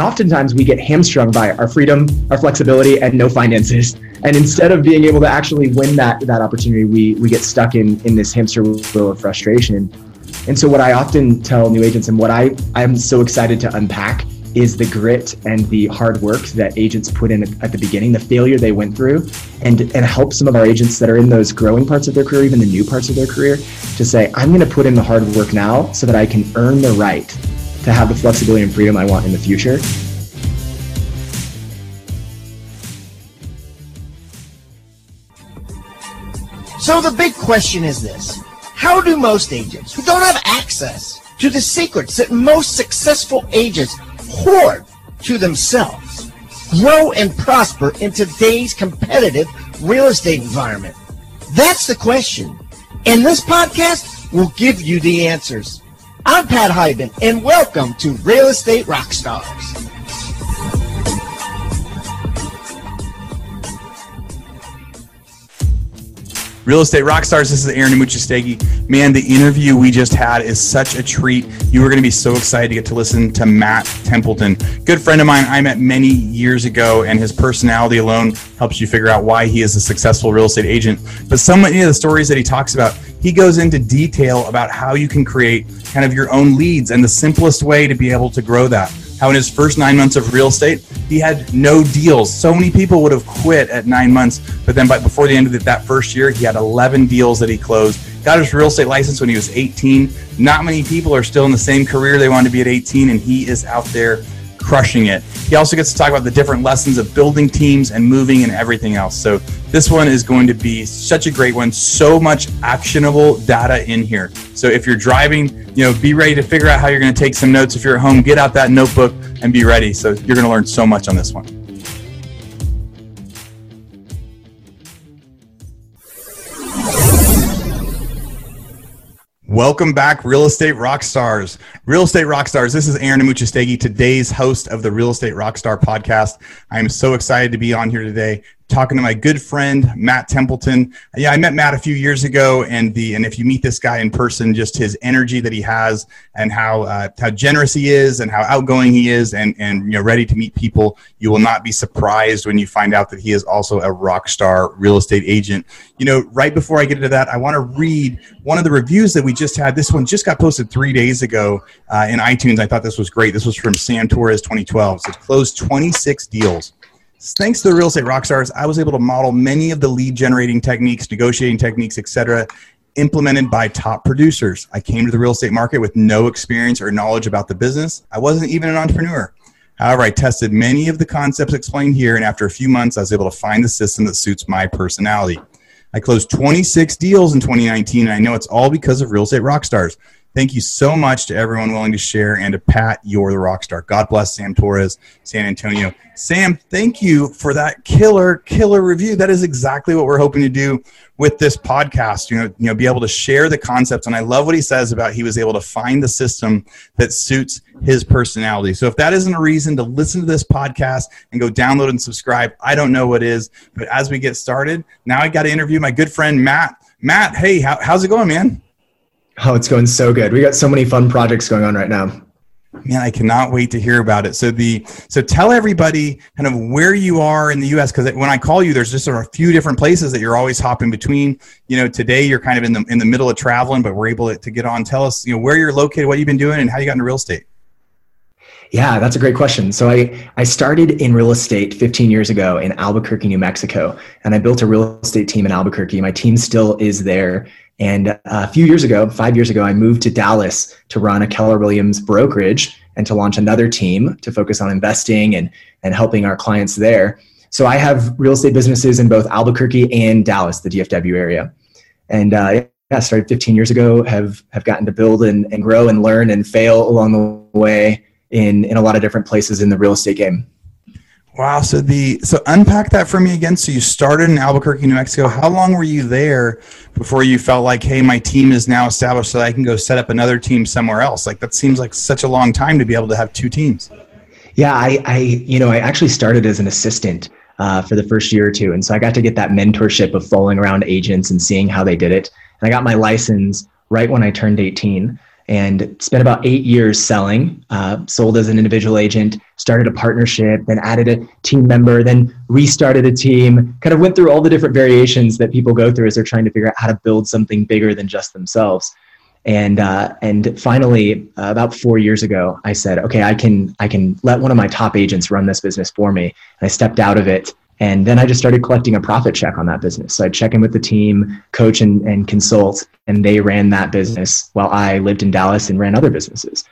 oftentimes we get hamstrung by our freedom, our flexibility, and no finances. And instead of being able to actually win that that opportunity, we we get stuck in in this hamster wheel of frustration. And so what I often tell new agents and what I I'm so excited to unpack is the grit and the hard work that agents put in at the beginning, the failure they went through, and and help some of our agents that are in those growing parts of their career, even the new parts of their career, to say, I'm going to put in the hard work now so that I can earn the right to have the flexibility and freedom I want in the future. So the big question is this. How do most agents who don't have access to the secrets that most successful agents hoard to themselves grow and prosper in today's competitive real estate environment? That's the question. And this podcast will give you the answers. I'm Pat Hiban, and welcome to Real Estate Rockstars. Real Estate Rockstars, this is Aaron Amuchastegui. Man, the interview we just had is such a treat. You are going to be so excited to get to listen to Matt Templeton. Good friend of mine I met many years ago, and his personality alone helps you figure out why he is a successful real estate agent. But so many of the stories that he talks about, he goes into detail about how you can create kind of your own leads and the simplest way to be able to grow that how in his first nine months of real estate, he had no deals. So many people would have quit at nine months, but then by, before the end of that first year, he had 11 deals that he closed. Got his real estate license when he was 18. Not many people are still in the same career they wanted to be at 18, and he is out there crushing it. He also gets to talk about the different lessons of building teams and moving and everything else. So this one is going to be such a great one. So much actionable data in here. So if you're driving, you know, be ready to figure out how you're going to take some notes. If you're at home, get out that notebook and be ready. So you're going to learn so much on this one. Welcome back, Real Estate rock stars. Real Estate rock stars. this is Aaron Amuchastegui, today's host of the Real Estate Rockstar podcast. I am so excited to be on here today talking to my good friend Matt Templeton. Yeah, I met Matt a few years ago, and the and if you meet this guy in person, just his energy that he has, and how uh, how generous he is, and how outgoing he is, and and you know ready to meet people, you will not be surprised when you find out that he is also a rock star real estate agent. You know, right before I get into that, I want to read one of the reviews that we just had. This one just got posted three days ago uh, in iTunes. I thought this was great. This was from Sam Torres 2012. So it closed 26 deals Thanks to the real estate rock stars, I was able to model many of the lead generating techniques, negotiating techniques, etc., implemented by top producers. I came to the real estate market with no experience or knowledge about the business. I wasn't even an entrepreneur. However, I tested many of the concepts explained here, and after a few months, I was able to find the system that suits my personality. I closed 26 deals in 2019, and I know it's all because of real estate rock stars. Thank you so much to everyone willing to share and to Pat, you're the rock star. God bless Sam Torres, San Antonio. Sam, thank you for that killer, killer review. That is exactly what we're hoping to do with this podcast. You know, you know, be able to share the concepts. And I love what he says about he was able to find the system that suits his personality. So if that isn't a reason to listen to this podcast and go download and subscribe, I don't know what is. But as we get started, now I got to interview my good friend Matt. Matt, hey, how, how's it going, man? Oh, it's going so good. We got so many fun projects going on right now. Man, I cannot wait to hear about it. So the so tell everybody kind of where you are in the U.S. because when I call you, there's just sort of a few different places that you're always hopping between. You know, today you're kind of in the in the middle of traveling, but we're able to get on. Tell us, you know, where you're located, what you've been doing, and how you got into real estate. Yeah, that's a great question. So I, I started in real estate 15 years ago in Albuquerque, New Mexico, and I built a real estate team in Albuquerque. My team still is there. And uh, a few years ago, five years ago, I moved to Dallas to run a Keller Williams brokerage and to launch another team to focus on investing and, and helping our clients there. So I have real estate businesses in both Albuquerque and Dallas, the DFW area. And uh, yeah, started 15 years ago, have, have gotten to build and, and grow and learn and fail along the way in, in a lot of different places in the real estate game. Wow. So the so unpack that for me again. So you started in Albuquerque, New Mexico. How long were you there before you felt like, hey, my team is now established, so I can go set up another team somewhere else? Like that seems like such a long time to be able to have two teams. Yeah, I, I you know, I actually started as an assistant uh, for the first year or two, and so I got to get that mentorship of following around agents and seeing how they did it. And I got my license right when I turned 18 and spent about eight years selling. Uh, sold as an individual agent, started a partnership, then added a team member, then restarted a team. Kind of went through all the different variations that people go through as they're trying to figure out how to build something bigger than just themselves. And uh, and finally, uh, about four years ago, I said, okay, I can I can let one of my top agents run this business for me. And I stepped out of it and then I just started collecting a profit check on that business. So I'd check in with the team, coach and, and consult, and they ran that business while I lived in Dallas and ran other businesses.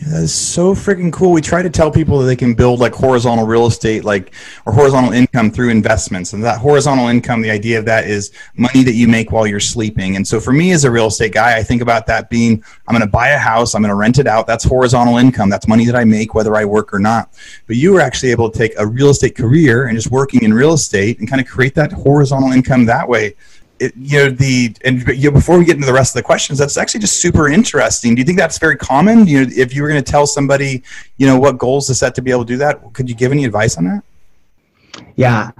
Yeah, that is so freaking cool. We try to tell people that they can build like horizontal real estate, like or horizontal income through investments. And that horizontal income, the idea of that is money that you make while you're sleeping. And so for me as a real estate guy, I think about that being I'm going to buy a house, I'm going to rent it out. That's horizontal income. That's money that I make whether I work or not. But you were actually able to take a real estate career and just working in real estate and kind of create that horizontal income that way it, you know the and you know, before we get into the rest of the questions that's actually just super interesting. Do you think that's very common? You know if you were going to tell somebody you know what goals to set to be able to do that could you give any advice on that? Yeah.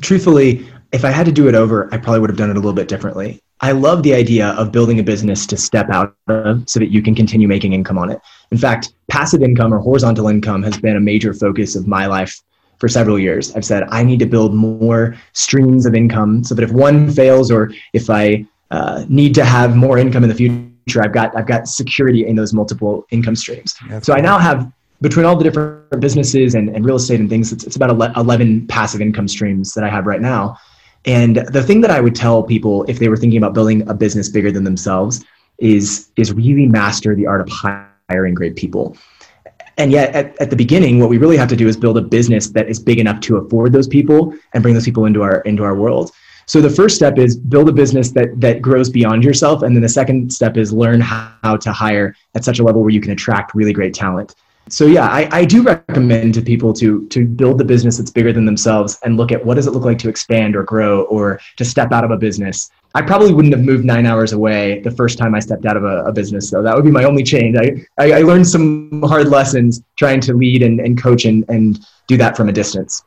Truthfully if i had to do it over i probably would have done it a little bit differently. I love the idea of building a business to step out of so that you can continue making income on it. In fact passive income or horizontal income has been a major focus of my life for several years. I've said I need to build more streams of income so that if one fails or if I uh, need to have more income in the future, I've got I've got security in those multiple income streams. That's so cool. I now have between all the different businesses and, and real estate and things, it's, it's about 11 passive income streams that I have right now. And the thing that I would tell people if they were thinking about building a business bigger than themselves is is really master the art of hiring great people and yet at, at the beginning what we really have to do is build a business that is big enough to afford those people and bring those people into our into our world. So the first step is build a business that that grows beyond yourself. And then the second step is learn how how to hire at such a level where you can attract really great talent so yeah I, I do recommend to people to to build the business that's bigger than themselves and look at what does it look like to expand or grow or to step out of a business I probably wouldn't have moved nine hours away the first time I stepped out of a, a business. So that would be my only change. I, I, I, learned some hard lessons trying to lead and, and coach and, and do that from a distance.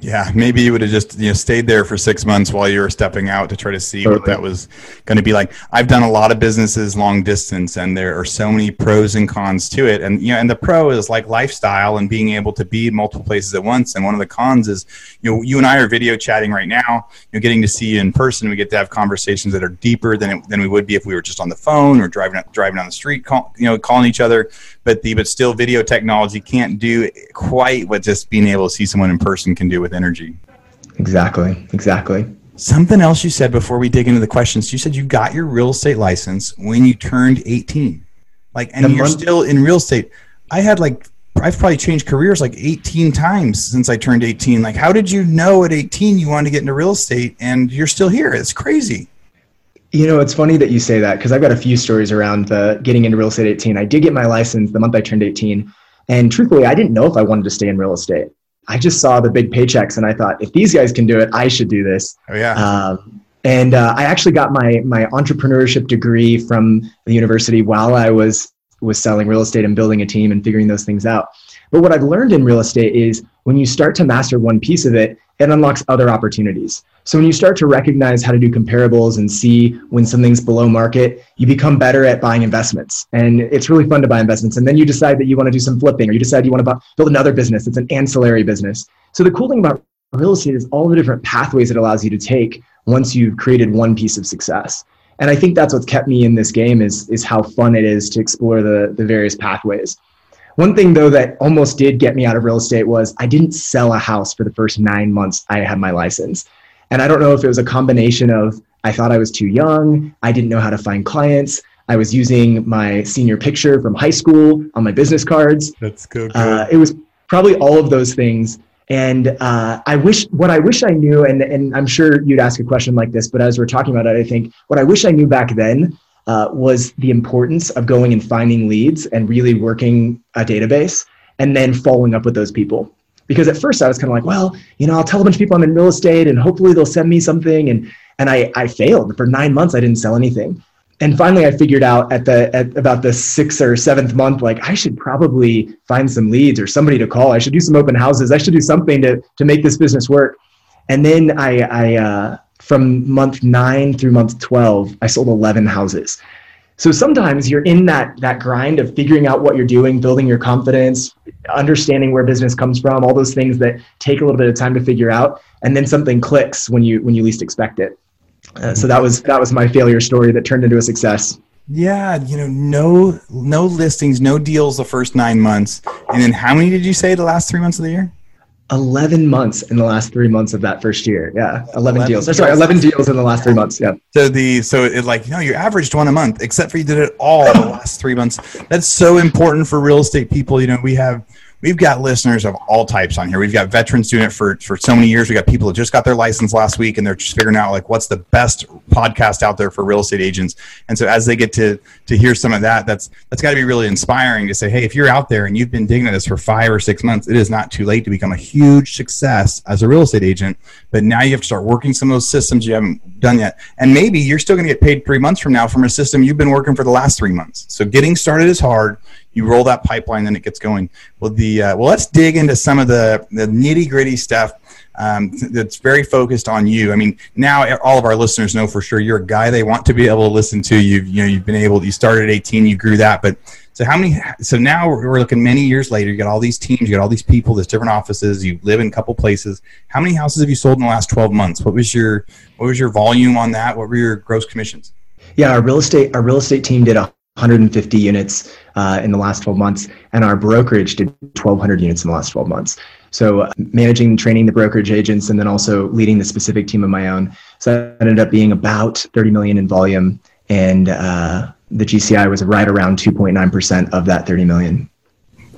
Yeah, maybe you would have just you know stayed there for six months while you were stepping out to try to see totally. what that was going to be like. I've done a lot of businesses long distance, and there are so many pros and cons to it. And you know, and the pro is like lifestyle and being able to be multiple places at once. And one of the cons is you know you and I are video chatting right now. You know, getting to see you in person, we get to have conversations that are deeper than it, than we would be if we were just on the phone or driving driving down the street, call, you know, calling each other. But the but still, video technology can't do quite what just being able to see someone in person can do with energy. Exactly. Exactly. Something else you said before we dig into the questions. You said you got your real estate license when you turned 18. Like, and the you're month- still in real estate. I had like, I've probably changed careers like 18 times since I turned 18. Like, how did you know at 18 you wanted to get into real estate and you're still here? It's crazy. You know, it's funny that you say that because I've got a few stories around the getting into real estate at 18. I did get my license the month I turned 18. And truthfully, I didn't know if I wanted to stay in real estate. I just saw the big paychecks and I thought, if these guys can do it, I should do this. Oh, yeah. Um, and uh, I actually got my, my entrepreneurship degree from the university while I was, was selling real estate and building a team and figuring those things out. But what I've learned in real estate is when you start to master one piece of it, it unlocks other opportunities. So when you start to recognize how to do comparables and see when something's below market, you become better at buying investments. And it's really fun to buy investments. And then you decide that you want to do some flipping or you decide you want to build another business. It's an ancillary business. So the cool thing about real estate is all the different pathways it allows you to take once you've created one piece of success. And I think that's what's kept me in this game is, is how fun it is to explore the, the various pathways. One thing though that almost did get me out of real estate was I didn't sell a house for the first nine months I had my license. And I don't know if it was a combination of I thought I was too young, I didn't know how to find clients. I was using my senior picture from high school on my business cards. That's good. Uh, it was probably all of those things. And uh, I wish what I wish I knew, and, and I'm sure you'd ask a question like this, but as we're talking about it, I think what I wish I knew back then uh, was the importance of going and finding leads and really working a database and then following up with those people because at first I was kind of like, well, you know, I'll tell a bunch of people I'm in real estate and hopefully they'll send me something. And, and I, I failed for nine months. I didn't sell anything. And finally I figured out at the, at about the sixth or seventh month, like I should probably find some leads or somebody to call. I should do some open houses. I should do something to, to make this business work. And then I, I, uh, from month nine through month 12, I sold 11 houses. So sometimes you're in that that grind of figuring out what you're doing, building your confidence, understanding where business comes from, all those things that take a little bit of time to figure out, and then something clicks when you when you least expect it. Uh, so that was that was my failure story that turned into a success. Yeah, you know, no no listings, no deals the first nine months, and then how many did you say the last three months of the year? 11 months in the last three months of that first year. Yeah. 11, 11 deals. Sorry, 11 deals in the last three months. Yeah. So the, so it like, you know, you averaged one a month, except for you did it all the last three months. That's so important for real estate people. You know, we have, we've got listeners of all types on here. We've got veterans doing it for, for so many years. We've got people that just got their license last week and they're just figuring out like what's the best podcast out there for real estate agents. And so as they get to to hear some of that, that's that's got to be really inspiring to say, hey, if you're out there and you've been digging at this for five or six months, it is not too late to become a huge success as a real estate agent. But now you have to start working some of those systems you haven't done yet. And maybe you're still going to get paid three months from now from a system you've been working for the last three months. So getting started is hard you roll that pipeline, then it gets going. Well, the uh, well, let's dig into some of the the nitty gritty stuff um, that's very focused on you. I mean, now all of our listeners know for sure you're a guy they want to be able to listen to. You've you know you've been able. You started at 18, you grew that, but so how many? So now we're looking many years later. You got all these teams, you got all these people, there's different offices. You live in a couple places. How many houses have you sold in the last 12 months? What was your what was your volume on that? What were your gross commissions? Yeah, our real estate our real estate team did a 150 units uh, in the last 12 months, and our brokerage did 1,200 units in the last 12 months. So uh, managing and training the brokerage agents, and then also leading the specific team of my own. So that ended up being about 30 million in volume, and uh, the GCI was right around 2.9 percent of that 30 million.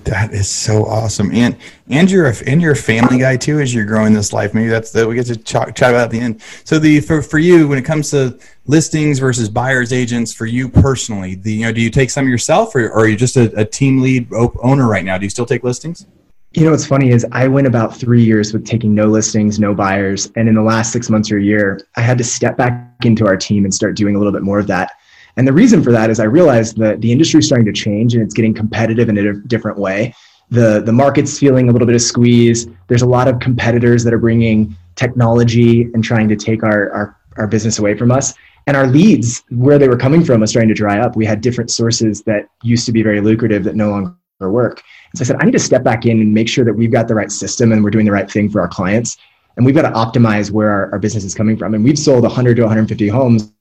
That is so awesome, and and you're a, and you're a family guy too as you're growing this life. Maybe that's that we get to ch- chat about at the end. So the for for you when it comes to listings versus buyers agents for you personally, the you know do you take some yourself or, or are you just a, a team lead owner right now? Do you still take listings? You know what's funny is I went about three years with taking no listings, no buyers, and in the last six months or a year, I had to step back into our team and start doing a little bit more of that and the reason for that is I realized that the industry is starting to change and it's getting competitive in a different way. The, the market's feeling a little bit of squeeze. There's a lot of competitors that are bringing technology and trying to take our, our, our business away from us. And our leads, where they were coming from, was starting to dry up. We had different sources that used to be very lucrative that no longer work. And so I said, I need to step back in and make sure that we've got the right system and we're doing the right thing for our clients. And we've got to optimize where our, our business is coming from. And we've sold 100 to 150 homes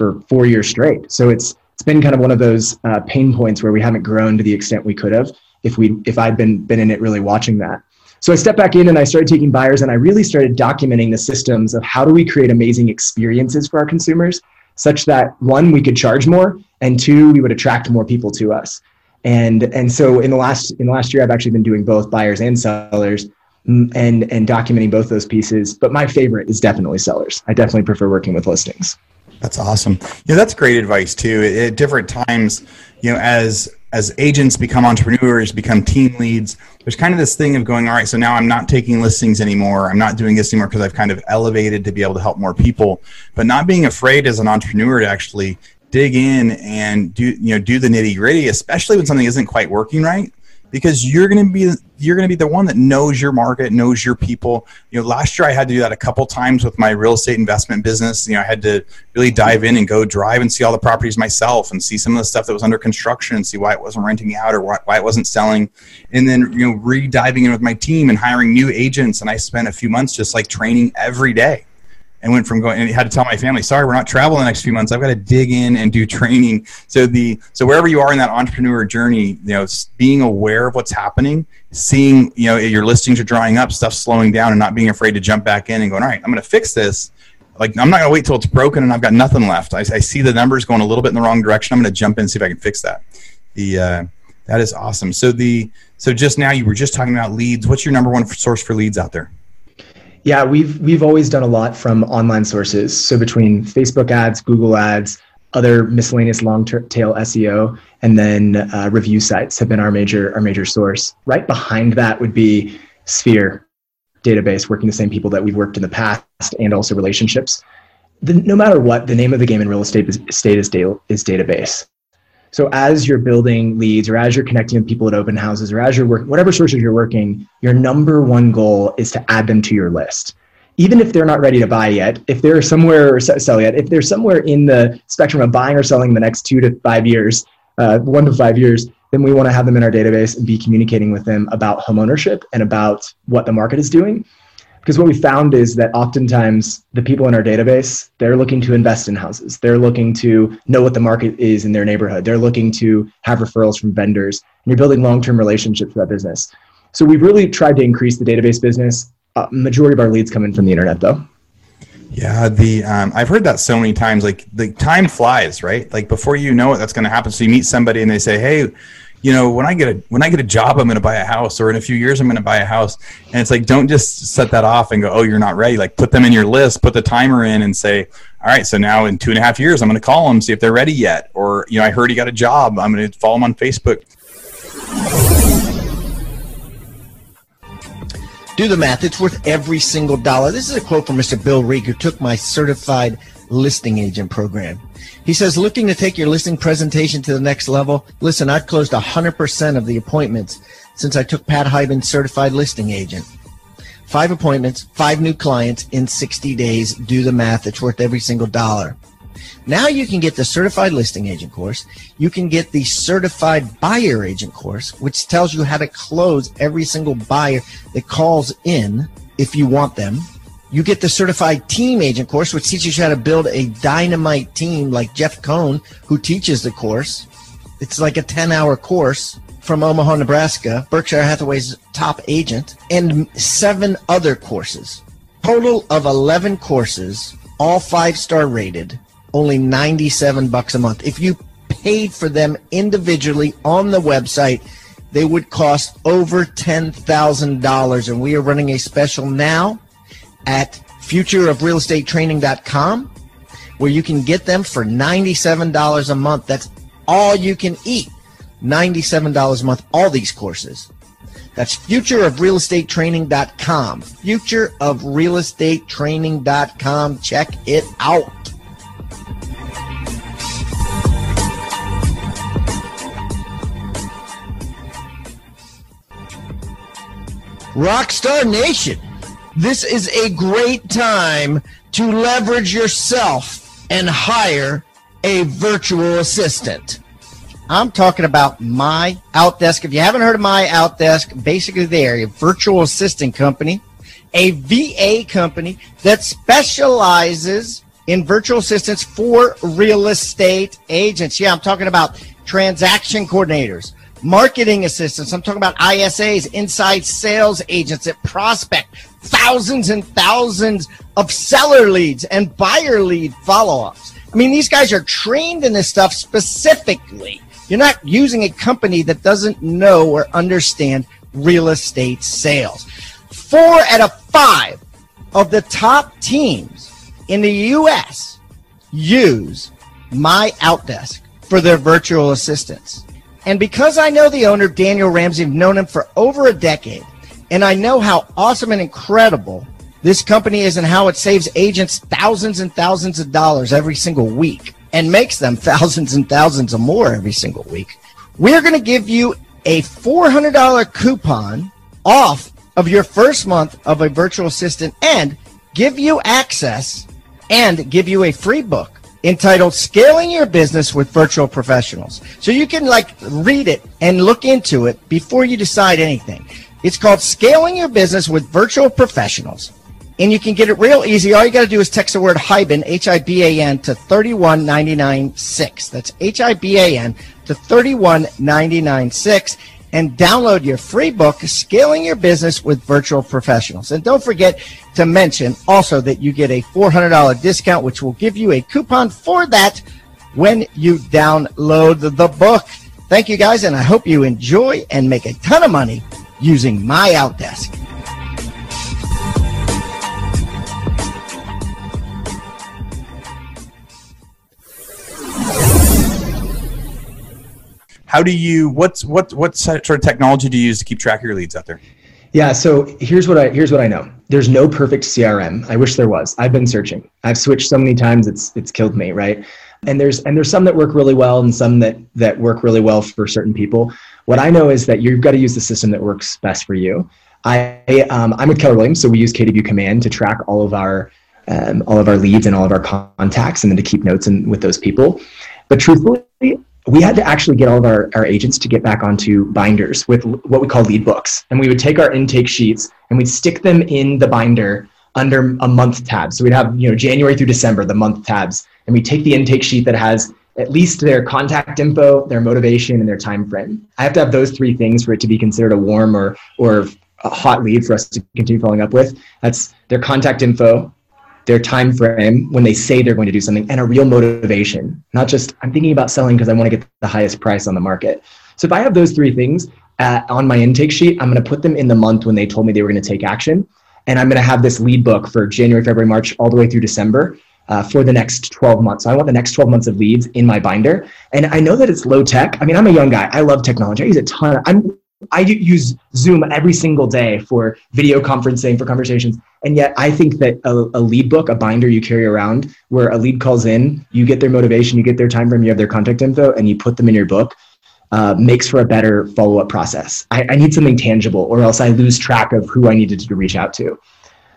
for four years straight. So it's it's been kind of one of those uh, pain points where we haven't grown to the extent we could have if we if I'd been been in it really watching that. So I stepped back in and I started taking buyers and I really started documenting the systems of how do we create amazing experiences for our consumers such that one we could charge more and two we would attract more people to us. And and so in the last in the last year I've actually been doing both buyers and sellers mm, and and documenting both those pieces. But my favorite is definitely sellers. I definitely prefer working with listings. That's awesome. Yeah, that's great advice too. At different times, you know, as as agents become entrepreneurs, become team leads, there's kind of this thing of going, all right, so now I'm not taking listings anymore. I'm not doing this anymore because I've kind of elevated to be able to help more people. But not being afraid as an entrepreneur to actually dig in and do you know do the nitty gritty, especially when something isn't quite working right because you're going to be you're going to be the one that knows your market, knows your people. You know, last year I had to do that a couple times with my real estate investment business. You know, I had to really dive in and go drive and see all the properties myself and see some of the stuff that was under construction and see why it wasn't renting out or why, why it wasn't selling. And then, you know, re-diving in with my team and hiring new agents. And I spent a few months just like training every day and went from going and had to tell my family, sorry, we're not traveling the next few months. I've got to dig in and do training. So the so wherever you are in that entrepreneur journey, you know, being aware of what's happening, seeing you know your listings are drying up, stuff slowing down, and not being afraid to jump back in and going, all right, I'm going to fix this. Like I'm not going to wait till it's broken and I've got nothing left. I, I, see the numbers going a little bit in the wrong direction. I'm going to jump in and see if I can fix that. The uh, that is awesome. So the so just now you were just talking about leads. What's your number one source for leads out there? Yeah, we've we've always done a lot from online sources. So between Facebook ads, Google ads, other miscellaneous long tail SEO, and then uh, review sites have been our major our major source. Right behind that would be Sphere database, working the same people that we've worked in the past, and also relationships. The, no matter what, the name of the game in real estate is, is, is database. So as you're building leads or as you're connecting with people at open houses or as you're working, whatever sources you're working, your number one goal is to add them to your list. even if they're not ready to buy yet, if they're somewhere or sell yet, if they're somewhere in the spectrum of buying or selling in the next two to five years, uh, one to five years, then we want to have them in our database and be communicating with them about homeownership and about what the market is doing. Because what we found is that oftentimes the people in our database, they're looking to invest in houses. They're looking to know what the market is in their neighborhood. They're looking to have referrals from vendors. And you're building long-term relationships with that business. So we've really tried to increase the database business. Uh, majority of our leads come in from the internet though. Yeah, the um, I've heard that so many times. Like the time flies, right? Like before you know it, that's going to happen. So you meet somebody and they say, "Hey, you know, when I get a when I get a job, I'm going to buy a house, or in a few years, I'm going to buy a house." And it's like, don't just set that off and go, "Oh, you're not ready." Like put them in your list, put the timer in, and say, "All right, so now in two and a half years, I'm going to call them, see if they're ready yet." Or you know, I heard he got a job. I'm going to follow them on Facebook. Do the math. It's worth every single dollar. This is a quote from Mr. Bill Reek, who took my certified listing agent program. He says, looking to take your listing presentation to the next level. Listen, I've closed 100% of the appointments since I took Pat Hiban certified listing agent. Five appointments, five new clients in 60 days. Do the math. It's worth every single dollar. Now you can get the certified listing agent course. You can get the certified buyer agent course, which tells you how to close every single buyer that calls in if you want them. You get the certified team agent course, which teaches you how to build a dynamite team like Jeff Cohn, who teaches the course. It's like a 10 hour course from Omaha, Nebraska, Berkshire Hathaway's top agent, and seven other courses. Total of 11 courses, all five star rated only 97 bucks a month. If you paid for them individually on the website, they would cost over $10,000. And we are running a special now at futureofrealestatetraining.com where you can get them for $97 a month. That's all you can eat. $97 a month, all these courses. That's futureofrealestatetraining.com. Futureofrealestatetraining.com. Check it out. Rockstar Nation, this is a great time to leverage yourself and hire a virtual assistant. I'm talking about My Outdesk. If you haven't heard of My Outdesk, basically they're a virtual assistant company, a VA company that specializes in virtual assistants for real estate agents. Yeah, I'm talking about transaction coordinators, marketing assistants. I'm talking about ISAs, inside sales agents that prospect thousands and thousands of seller leads and buyer lead follow ups. I mean, these guys are trained in this stuff specifically. You're not using a company that doesn't know or understand real estate sales. Four out of five of the top teams in the US use my Outdesk for their virtual assistants. And because I know the owner, Daniel Ramsey, I've known him for over a decade, and I know how awesome and incredible this company is and how it saves agents thousands and thousands of dollars every single week and makes them thousands and thousands of more every single week. We're going to give you a $400 coupon off of your first month of a virtual assistant and give you access and give you a free book entitled Scaling Your Business with Virtual Professionals. So you can like read it and look into it before you decide anything. It's called Scaling Your Business with Virtual Professionals. And you can get it real easy. All you got to do is text the word Hiban, H I B A N, to 31996. That's H I B A N to 31996 and download your free book, Scaling Your Business with Virtual Professionals. And don't forget to mention also that you get a $400 discount, which will give you a coupon for that when you download the book. Thank you guys, and I hope you enjoy and make a ton of money using my Outdesk. How do you? What's what what sort of technology do you use to keep track of your leads out there? Yeah, so here's what I here's what I know. There's no perfect CRM. I wish there was. I've been searching. I've switched so many times it's it's killed me, right? And there's and there's some that work really well and some that that work really well for certain people. What I know is that you've got to use the system that works best for you. I um, I'm with Keller Williams, so we use KW Command to track all of our um, all of our leads and all of our contacts, and then to keep notes in, with those people. But truthfully, we had to actually get all of our, our agents to get back onto binders with what we call lead books. And we would take our intake sheets and we'd stick them in the binder under a month tab. So we'd have, you know, January through December, the month tabs. And we take the intake sheet that has at least their contact info, their motivation, and their time frame. I have to have those three things for it to be considered a warm or or a hot lead for us to continue following up with. That's their contact info, their time frame when they say they're going to do something, and a real motivation. Not just I'm thinking about selling because I want to get the highest price on the market. So if I have those three things uh, on my intake sheet, I'm going to put them in the month when they told me they were going to take action, and I'm going to have this lead book for January, February, March, all the way through December. Uh, for the next 12 months. So I want the next 12 months of leads in my binder. And I know that it's low tech. I mean, I'm a young guy. I love technology. I use a ton. Of, I'm I use Zoom every single day for video conferencing, for conversations. And yet, I think that a, a, lead book, a binder you carry around, where a lead calls in, you get their motivation, you get their time frame, you have their contact info, and you put them in your book, uh, makes for a better follow up process. I, I need something tangible, or else I lose track of who I needed to reach out to.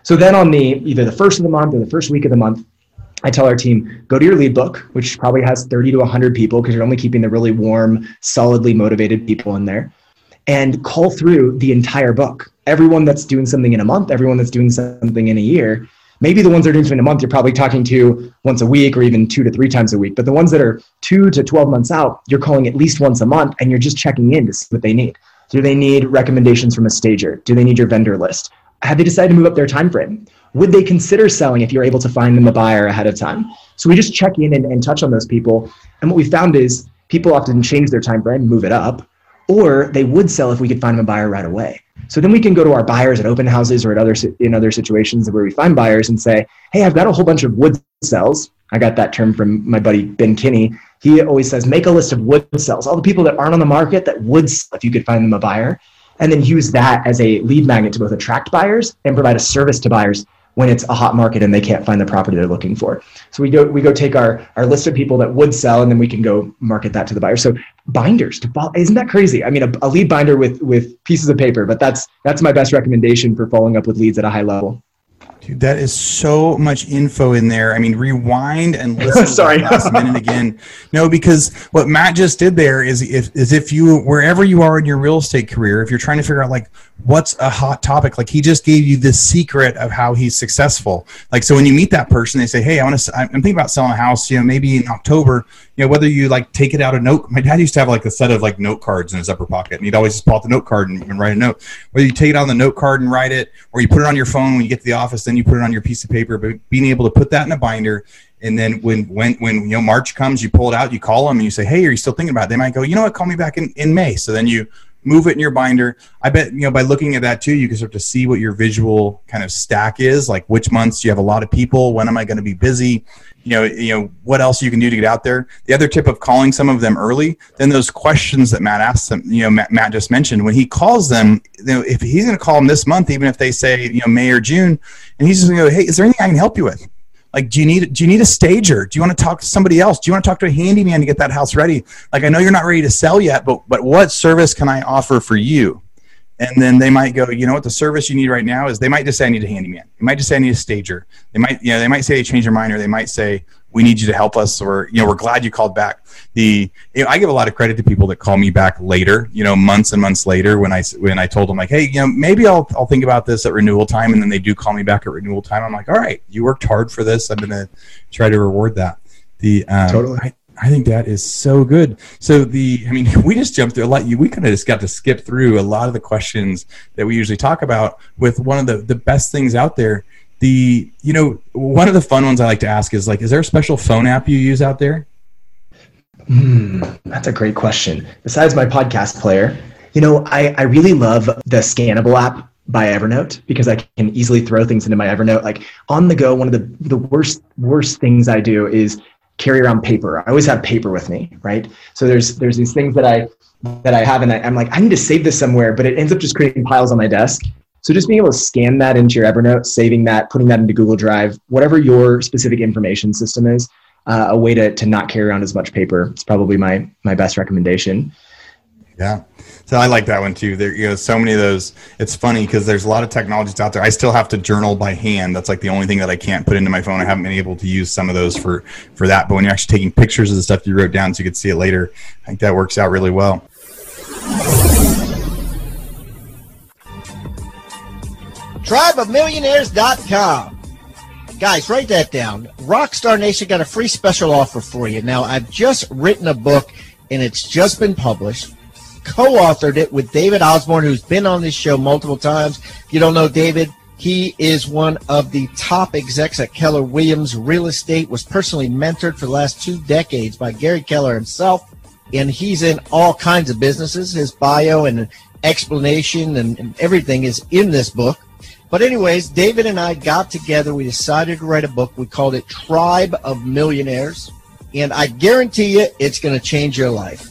So then, on the either the first of the month or the first week of the month, I tell our team, go to your lead book, which probably has 30 to 100 people because you're only keeping the really warm, solidly motivated people in there and call through the entire book. Everyone that's doing something in a month, everyone that's doing something in a year, maybe the ones that are doing something in a month, you're probably talking to once a week or even two to three times a week. But the ones that are two to 12 months out, you're calling at least once a month and you're just checking in to see what they need. Do they need recommendations from a stager? Do they need your vendor list? Have they decided to move up their time frame? Would they consider selling if you're able to find them a buyer ahead of time? So we just check in and, and touch on those people. And what we found is people often change their time frame, move it up, or they would sell if we could find them a buyer right away. So then we can go to our buyers at open houses or at other in other situations where we find buyers and say, "Hey, I've got a whole bunch of would sells." I got that term from my buddy Ben Kinney. He always says, "Make a list of would sells, all the people that aren't on the market that would sell if you could find them a buyer." And then use that as a lead magnet to both attract buyers and provide a service to buyers when it's a hot market and they can't find the property they're looking for. So we go we go take our our list of people that would sell and then we can go market that to the buyer. So binders to follow, isn't that crazy? I mean, a, a lead binder with with pieces of paper, but that's that's my best recommendation for following up with leads at a high level. Dude, that is so much info in there. I mean, rewind and listen Sorry. last minute again. No, because what Matt just did there is if is if you wherever you are in your real estate career, if you're trying to figure out like what's a hot topic, like he just gave you the secret of how he's successful. Like so, when you meet that person, they say, "Hey, I want to. I'm thinking about selling a house. You know, maybe in October. You know, whether you like take it out a note. My dad used to have like a set of like note cards in his upper pocket, and he'd always just pull out the note card and, and write a note. Whether you take it on the note card and write it, or you put it on your phone when you get to the office, then you put it on your piece of paper. But being able to put that in a binder, and then when when when you know March comes, you pull it out, you call them, and you say, "Hey, are you still thinking about?" it? They might go, "You know what? Call me back in in May." So then you move it in your binder. I bet you know by looking at that too, you can start to see what your visual kind of stack is. Like which months you have a lot of people. When am I going to be busy? You know, you know what else you can do to get out there. The other tip of calling some of them early, then those questions that Matt asked them, you know, Matt, Matt just mentioned, when he calls them, you know, if he's going to call them this month, even if they say you know May or June, and he's just going to go, hey, is there anything I can help you with? Like, do you need do you need a stager? Do you want to talk to somebody else? Do you want to talk to a handyman to get that house ready? Like, I know you're not ready to sell yet, but but what service can I offer for you? And then they might go, you know what, the service you need right now is they might just say I need a handyman. They might just say I need a stager. They might, you know, they might say they change their mind, or they might say we need you to help us or you know we're glad you called back. The you know, i give a lot of credit to people that call me back later you know months and months later when i when i told them like hey you know maybe i'll, I'll think about this at renewal time and then they do call me back at renewal time. I'm like all right you worked hard for this. I'm going to try to reward that. The um, totally. I, I think that is so good. So the, I mean, we just jumped through a lot. We kind of just got to skip through a lot of the questions that we usually talk about with one of the the best things out there the you know one of the fun ones I like to ask is like, is there a special phone app you use out there? Mm, that's a great question. Besides my podcast player, you know, I, I really love the Scannable app by Evernote because I can easily throw things into my Evernote. Like on the go, one of the, the worst worst things I do is carry around paper. I always have paper with me, right? So there's there's these things that I that I have and I, I'm like, I need to save this somewhere, but it ends up just creating piles on my desk. So just being able to scan that into your Evernote, saving that, putting that into Google Drive, whatever your specific information system is, uh, a way to, to not carry around as much paper. It's probably my, my best recommendation. Yeah. So I like that one too. There, you know, so many of those. It's funny because there's a lot of technologies out there. I still have to journal by hand. That's like the only thing that I can't put into my phone. I haven't been able to use some of those for for that. But when you're actually taking pictures of the stuff you wrote down, so you could see it later, I think that works out really well. Tribeofmillionaires.com. Guys, write that down. Rockstar Nation got a free special offer for you. Now, I've just written a book and it's just been published. Co authored it with David Osborne, who's been on this show multiple times. If you don't know David, he is one of the top execs at Keller Williams Real Estate, was personally mentored for the last two decades by Gary Keller himself. And he's in all kinds of businesses. His bio and explanation and, and everything is in this book. But, anyways, David and I got together. We decided to write a book. We called it Tribe of Millionaires. And I guarantee you it's going to change your life.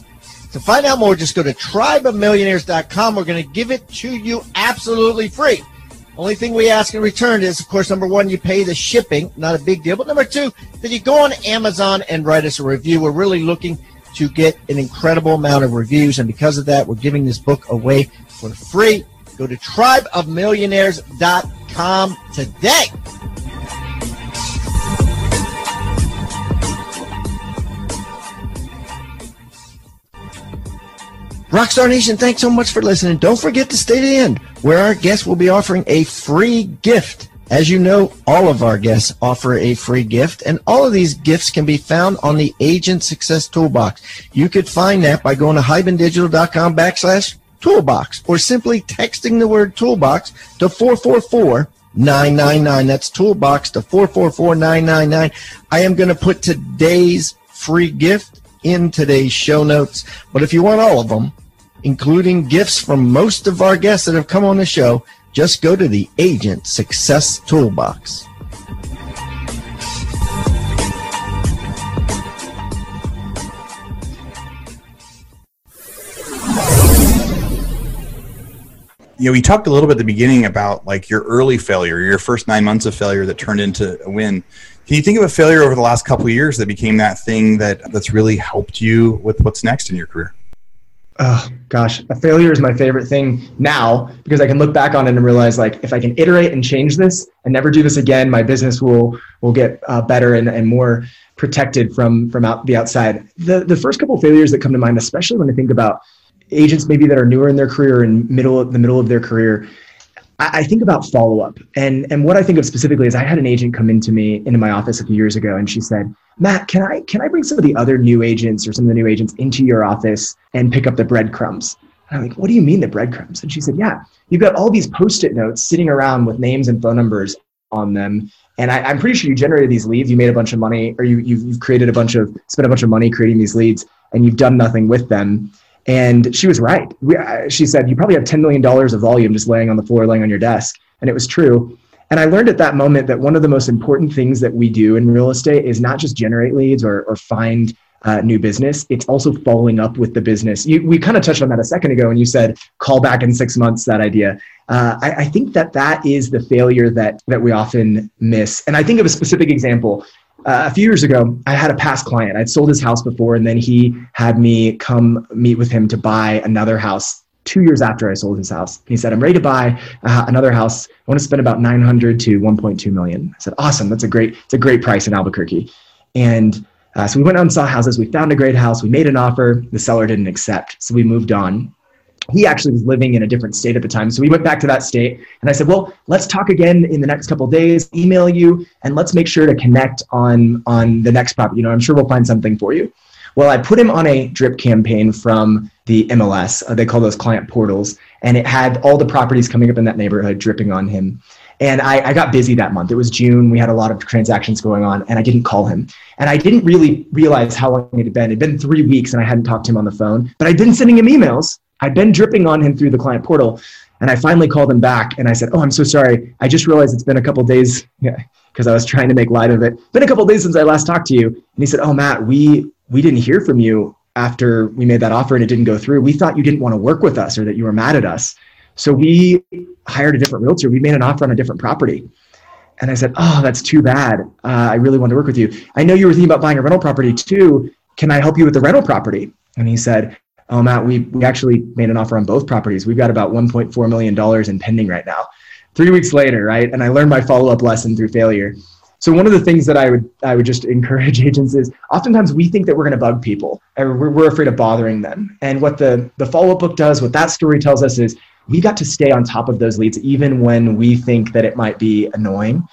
To find out more, just go to tribeofmillionaires.com. We're going to give it to you absolutely free. Only thing we ask in return is, of course, number one, you pay the shipping, not a big deal. But number two, that you go on Amazon and write us a review. We're really looking to get an incredible amount of reviews. And because of that, we're giving this book away for free. Go to tribeofmillionaires.com today. Rockstar Nation, thanks so much for listening. Don't forget to stay to the end, where our guests will be offering a free gift. As you know, all of our guests offer a free gift, and all of these gifts can be found on the Agent Success Toolbox. You could find that by going to hibandigital.com backslash toolbox or simply texting the word toolbox to 444 999. That's toolbox to 444 999. I am going to put today's free gift in today's show notes, but if you want all of them, including gifts from most of our guests that have come on the show, just go to the Agent Success Toolbox. You know, we talked a little bit at the beginning about like your early failure, your first nine months of failure that turned into a win. Can you think of a failure over the last couple of years that became that thing that that's really helped you with what's next in your career? Oh gosh, a failure is my favorite thing now because I can look back on it and realize like if I can iterate and change this and never do this again, my business will will get uh, better and, and more protected from from out the outside. The the first couple failures that come to mind, especially when I think about agents maybe that are newer in their career and middle the middle of their career, I, think about follow up. And and what I think of specifically is I had an agent come into me into my office a few years ago and she said, Matt, can I can I bring some of the other new agents or some of the new agents into your office and pick up the breadcrumbs? And I'm like, what do you mean the breadcrumbs? And she said, yeah, you've got all these post-it notes sitting around with names and phone numbers on them. And I, am pretty sure you generated these leads. You made a bunch of money, or you, you've, you've created a bunch of, spent a bunch of money creating these leads, and you've done nothing with them. And she was right. We, uh, she said, You probably have $10 million of volume just laying on the floor, laying on your desk. And it was true. And I learned at that moment that one of the most important things that we do in real estate is not just generate leads or, or find uh, new business, it's also following up with the business. You, we kind of touched on that a second ago, and you said call back in six months. That idea. Uh, I, I, think that that is the failure that that we often miss. And I think of a specific example. Uh, a few years ago, I had a past client. I'd sold his house before, and then he had me come meet with him to buy another house two years after I sold his house. He said, I'm ready to buy uh, another house. I want to spend about 900 to 1.2 million. I said, awesome. That's a great, it's a great price in Albuquerque. And uh, so we went out and saw houses. We found a great house. We made an offer. The seller didn't accept. So we moved on. He actually was living in a different state at the time. So we went back to that state and I said, well, let's talk again in the next couple days, email you, and let's make sure to connect on, on the next property. You know, I'm sure we'll find something for you. Well, I put him on a drip campaign from the MLS. Uh, they call those client portals. And it had all the properties coming up in that neighborhood dripping on him. And I, I, got busy that month. It was June. We had a lot of transactions going on, and I didn't call him. And I didn't really realize how long it had been. It had been three weeks, and I hadn't talked to him on the phone. But I'd been sending him emails. I'd been dripping on him through the client portal. And I finally called him back, and I said, "Oh, I'm so sorry. I just realized it's been a couple days." Yeah, because I was trying to make light of it. Been a couple days since I last talked to you. And he said, "Oh, Matt, we we didn't hear from you after we made that offer and it didn't go through. We thought you didn't want to work with us or that you were mad at us. So we hired a different realtor. We made an offer on a different property." And I said, "Oh, that's too bad. Uh, I really want to work with you. I know you were thinking about buying a rental property too. Can I help you with the rental property?" And he said, Oh, Matt, we, we actually made an offer on both properties. We've got about $1.4 million in pending right now. Three weeks later, right? And I learned my follow up lesson through failure. So one of the things that I would I would just encourage agents is oftentimes we think that we're going to bug people we're, we're afraid of bothering them. And what the the follow up book does, what that story tells us is we got to stay on top of those leads even when we think that it might be annoying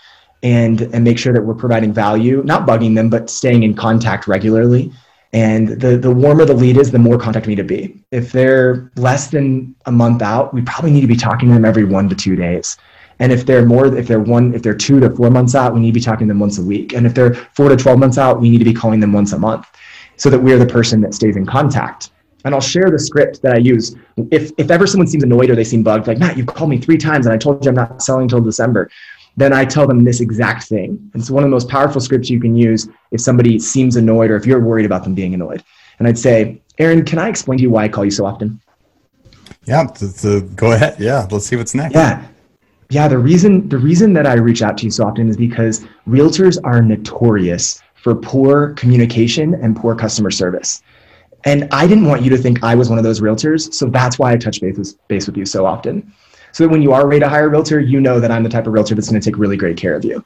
and and make sure that we're providing value, not bugging them, but staying in contact regularly. And the the warmer the lead is, the more contact we need to be. If they're less than a month out, we probably need to be talking to them every one to two days. And if they're more, if they're one, if they're two to four months out, we need to be talking to them once a week. And if they're four to 12 months out, we need to be calling them once a month so that we're the person that stays in contact. And I'll share the script that I use. If, if ever someone seems annoyed or they seem bugged, like, Matt, you've called me three times and I told you I'm not selling until December, then I tell them this exact thing. It's one of the most powerful scripts you can use if somebody seems annoyed or if you're worried about them being annoyed. And I'd say, Aaron, can I explain to you why I call you so often? Yeah, to, to go ahead. Yeah, let's see what's next. Yeah yeah, the reason the reason that I reach out to you so often is because realtors are notorious for poor communication and poor customer service. And I didn't want you to think I was one of those realtors, so that's why I touch base with, base with you so often. So that when you are ready to hire a realtor, you know that I'm the type of realtor that's going to take really great care of you.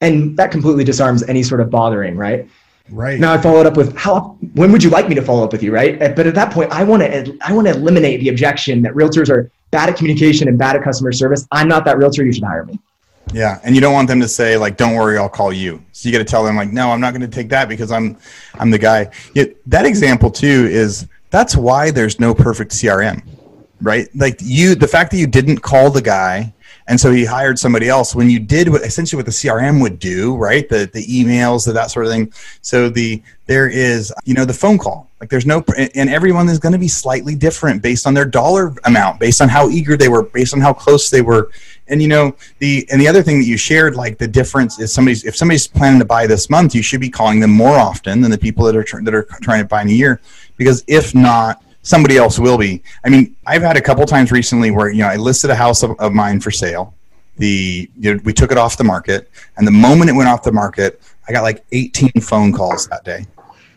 And that completely disarms any sort of bothering, right? Right. Now I followed up with how when would you like me to follow up with you, right? Eh, but at that point, I want to I want to eliminate the objection that realtors are bad at communication and bad at customer service. I'm not that realtor. You should hire me. Yeah, and you don't want them to say like, "Don't worry, I'll call you." So you got to tell them like, "No, I'm not going to take that because I'm, I'm the guy." Yet that example too is that's why there's no perfect CRM, right? Like you, the fact that you didn't call the guy and so he hired somebody else. When you did what essentially what the CRM would do, right? The the emails, the, that sort of thing. So the there is you know the phone call. Like there's no and everyone is going to be slightly different based on their dollar amount, based on how eager they were, based on how close they were. And you know the and the other thing that you shared, like the difference is somebody's if somebody's planning to buy this month, you should be calling them more often than the people that are that are trying to buy in a year, because if not somebody else will be. I mean, I've had a couple times recently where you know I listed a house of, of mine for sale. The you know, we took it off the market, and the moment it went off the market, I got like 18 phone calls that day.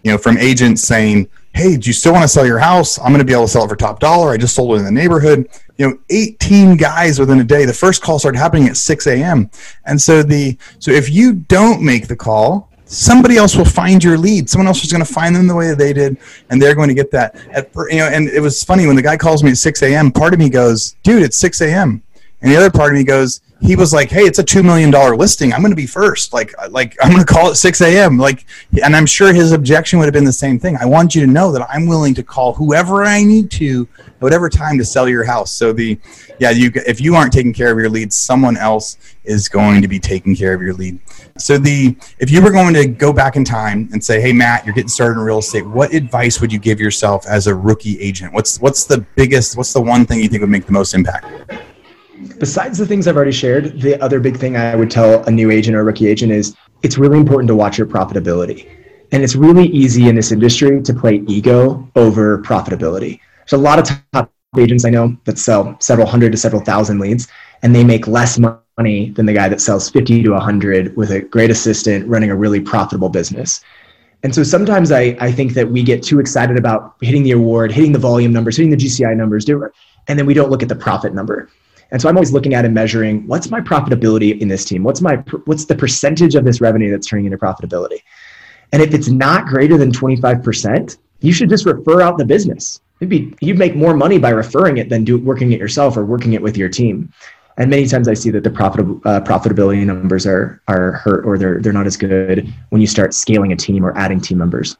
You know, from agents saying, "Hey, do you still want to sell your house? I'm going to be able to sell it for top dollar. I just sold it in the neighborhood." You know, 18 guys within a day. The first call started happening at 6 a.m. And so the so if you don't make the call, somebody else will find your lead. Someone else is going to find them the way that they did, and they're going to get that. At, you know, and it was funny when the guy calls me at 6 a.m. Part of me goes, "Dude, it's 6 a.m." And the other part of me goes, he was like, "Hey, it's a two million dollar listing. I'm going to be first. Like, uh, like I'm going to call it 6 a.m. Like, and I'm sure his objection would have been the same thing. I want you to know that I'm willing to call whoever I need to, whatever time to sell your house. So the, yeah, you if you aren't taking care of your leads, someone else is going to be taking care of your lead. So the if you were going to go back in time and say, "Hey Matt, you're getting started in real estate. What advice would you give yourself as a rookie agent? What's what's the biggest what's the one thing you think would make the most impact?" Besides the things I've already shared, the other big thing I would tell a new agent or rookie agent is it's really important to watch your profitability. And it's really easy in this industry to play ego over profitability. There's a lot of top agents I know that sell several hundred to several thousand leads, and they make less money than the guy that sells 50 to 100 with a great assistant running a really profitable business. And so sometimes I, I think that we get too excited about hitting the award, hitting the volume numbers, hitting the GCI numbers, and then we don't look at the profit number. And so I'm always looking at and measuring what's my profitability in this team? What's my what's the percentage of this revenue that's turning into profitability? And if it's not greater than 25%, you should just refer out the business. Maybe you'd make more money by referring it than do, working it yourself or working it with your team. And many times I see that the profit, uh, profitability numbers are are hurt or they're they're not as good when you start scaling a team or adding team members.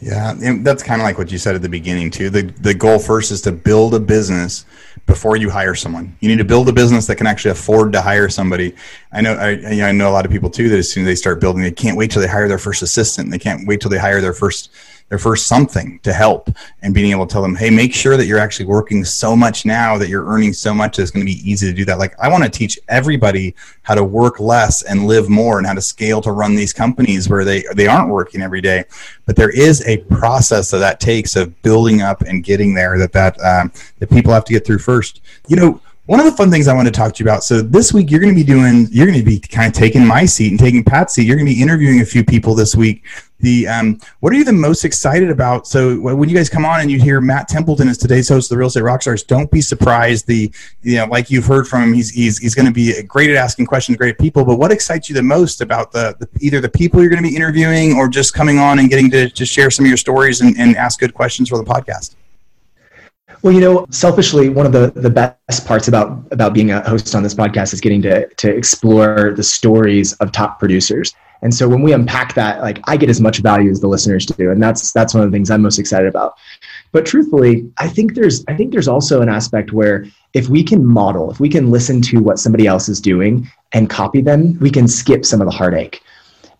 Yeah, and that's kind of like what you said at the beginning too. The the goal first is to build a business before you hire someone. You need to build a business that can actually afford to hire somebody. I know I, I know a lot of people too that as soon as they start building, they can't wait till they hire their first assistant. They can't wait till they hire their first their first something to help and being able to tell them, hey, make sure that you're actually working so much now that you're earning so much that it's going to be easy to do that. Like, I want to teach everybody how to work less and live more and how to scale to run these companies where they, they aren't working every day. But there is a process that that takes of building up and getting there that, that, um, that people have to get through first. You know, one of the fun things I want to talk to you about. So this week you're going to be doing, you're going to be kind of taking my seat and taking Pat's seat. You're going to be interviewing a few people this week. The um, what are you the most excited about? So when you guys come on and you hear Matt Templeton is today's host of the Real Estate Rockstars, don't be surprised. The you know, like you've heard from him, he's he's, he's going to be great at asking questions, great at people. But what excites you the most about the, the either the people you're going to be interviewing or just coming on and getting to, to share some of your stories and, and ask good questions for the podcast? Well, you know, selfishly, one of the, the best parts about about being a host on this podcast is getting to to explore the stories of top producers. And so when we unpack that, like I get as much value as the listeners do, and that's that's one of the things I'm most excited about. But truthfully, I think there's I think there's also an aspect where if we can model, if we can listen to what somebody else is doing and copy them, we can skip some of the heartache.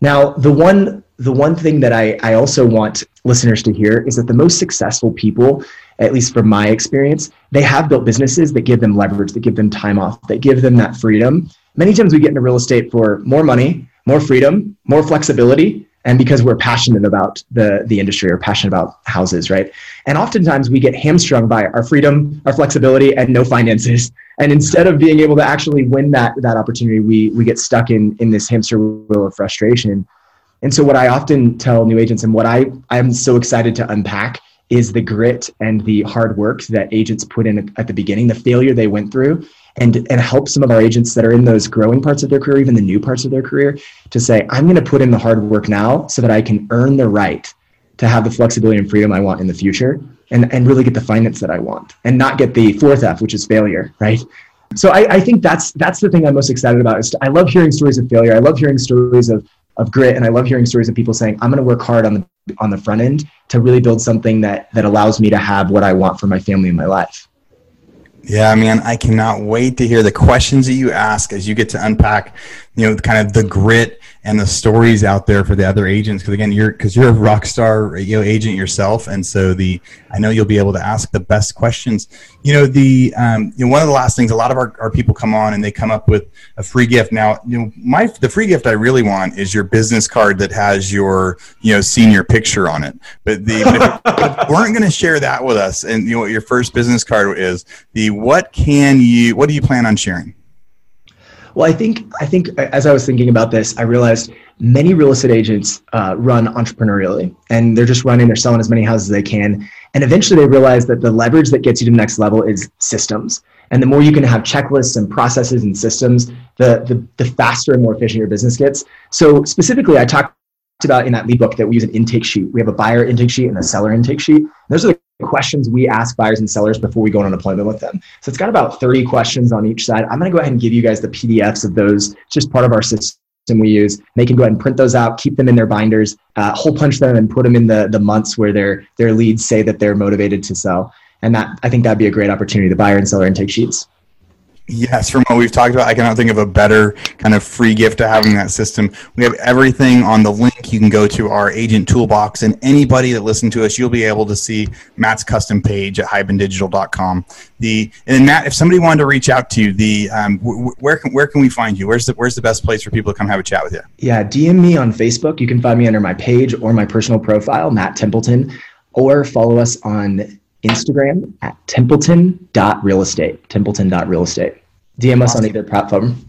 Now, the one the one thing that I, I also want listeners to hear is that the most successful people, at least from my experience, they have built businesses that give them leverage, that give them time off, that give them that freedom. Many times we get into real estate for more money, more freedom, more flexibility, and because we're passionate about the, the industry or passionate about houses, right? And oftentimes we get hamstrung by our freedom, our flexibility, and no finances. And instead of being able to actually win that, that opportunity, we, we get stuck in, in this hamster wheel of frustration. And so what I often tell new agents and what I I'm so excited to unpack is the grit and the hard work that agents put in at the beginning, the failure they went through, and and help some of our agents that are in those growing parts of their career, even the new parts of their career, to say, I'm going to put in the hard work now so that I can earn the right to have the flexibility and freedom I want in the future and, and really get the finance that I want and not get the fourth F, which is failure, right? So I, I think that's that's the thing I'm most excited about. Is I love hearing stories of failure. I love hearing stories of of grit and i love hearing stories of people saying i'm going to work hard on the on the front end to really build something that that allows me to have what i want for my family and my life. Yeah man i cannot wait to hear the questions that you ask as you get to unpack you know kind of the grit and the stories out there for the other agents because again you're because you're a rock star know agent yourself and so the i know you'll be able to ask the best questions. You know the um, you know one of the last things a lot of our, our people come on and they come up with a free gift. Now you know my the free gift i really want is your business card that has your you know senior picture on it. But the but weren't going to share that with us and you know what your first business card is the what can you what do you plan on sharing well, I think I think as I was thinking about this, I realized many real estate agents uh, run entrepreneurially, and they're just running, they're selling as many houses as they can, and eventually they realize that the leverage that gets you to the next level is systems. And the more you can have checklists and processes and systems, the the, the faster and more efficient your business gets. So specifically, I talked about in that lead book that we use an intake sheet. We have a buyer intake sheet and a seller intake sheet. Those are the questions we ask buyers and sellers before we go on an appointment with them. So it's got about 30 questions on each side. I'm going to go ahead and give you guys the PDFs of those. It's just part of our system we use. They can go ahead and print those out, keep them in their binders, uh, hole punch them, and put them in the the months where their their leads say that they're motivated to sell. And that I think that'd be a great opportunity. The buyer and seller intake sheets. Yes, from what we've talked about, I cannot think of a better kind of free gift to having that system. We have everything on the link. You can go to our agent toolbox, and anybody that listens to us, you'll be able to see Matt's custom page at hibandigital.com. The and Matt, if somebody wanted to reach out to you, the um, where can where can we find you? Where's the where's the best place for people to come have a chat with you? Yeah, DM me on Facebook. You can find me under my page or my personal profile, Matt Templeton, or follow us on Instagram at templeton.realestate. Templeton.realestate. DM us on either platform.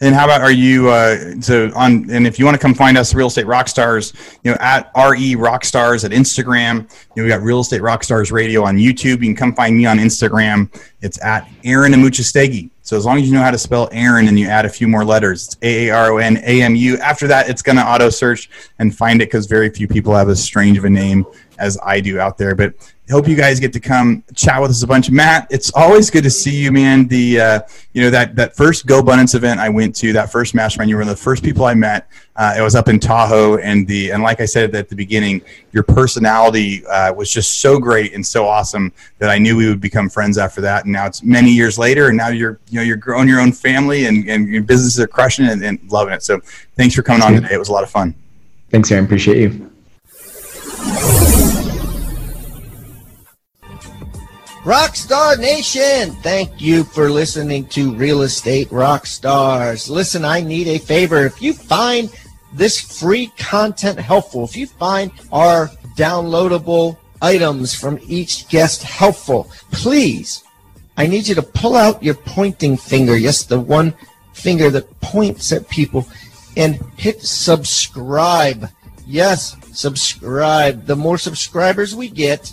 And how about are you uh, so on? And if you want to come find us, Real Estate Rockstars, you know, at RE Rockstars at Instagram. You know, we got Real Estate Rockstars Radio on YouTube. You can come find me on Instagram. It's at Aaron Amuchastegui. So as long as you know how to spell Aaron and you add a few more letters, it's A A R O N A M U. After that, it's going to auto search and find it because very few people have as strange of a name as I do out there. But hope you guys get to come chat with us a bunch. Matt, it's always good to see you, man. The uh, you know that that first GoBundance event I went to, that first mastermind, you were one of the first people I met. Uh, it was up in Tahoe, and the and like I said at the beginning, your personality uh, was just so great and so awesome that I knew we would become friends after that. And now it's many years later, and now you're you know you're growing your own family, and and your businesses are crushing it and, and loving it. So thanks for coming on today. It was a lot of fun. Thanks, Aaron. Appreciate you. Rockstar Nation, thank you for listening to Real Estate Rockstars. Listen, I need a favor. If you find this free content helpful, if you find our downloadable items from each guest helpful, please I need you to pull out your pointing finger. Yes, the one finger that points at people and hit subscribe. Yes, subscribe. The more subscribers we get,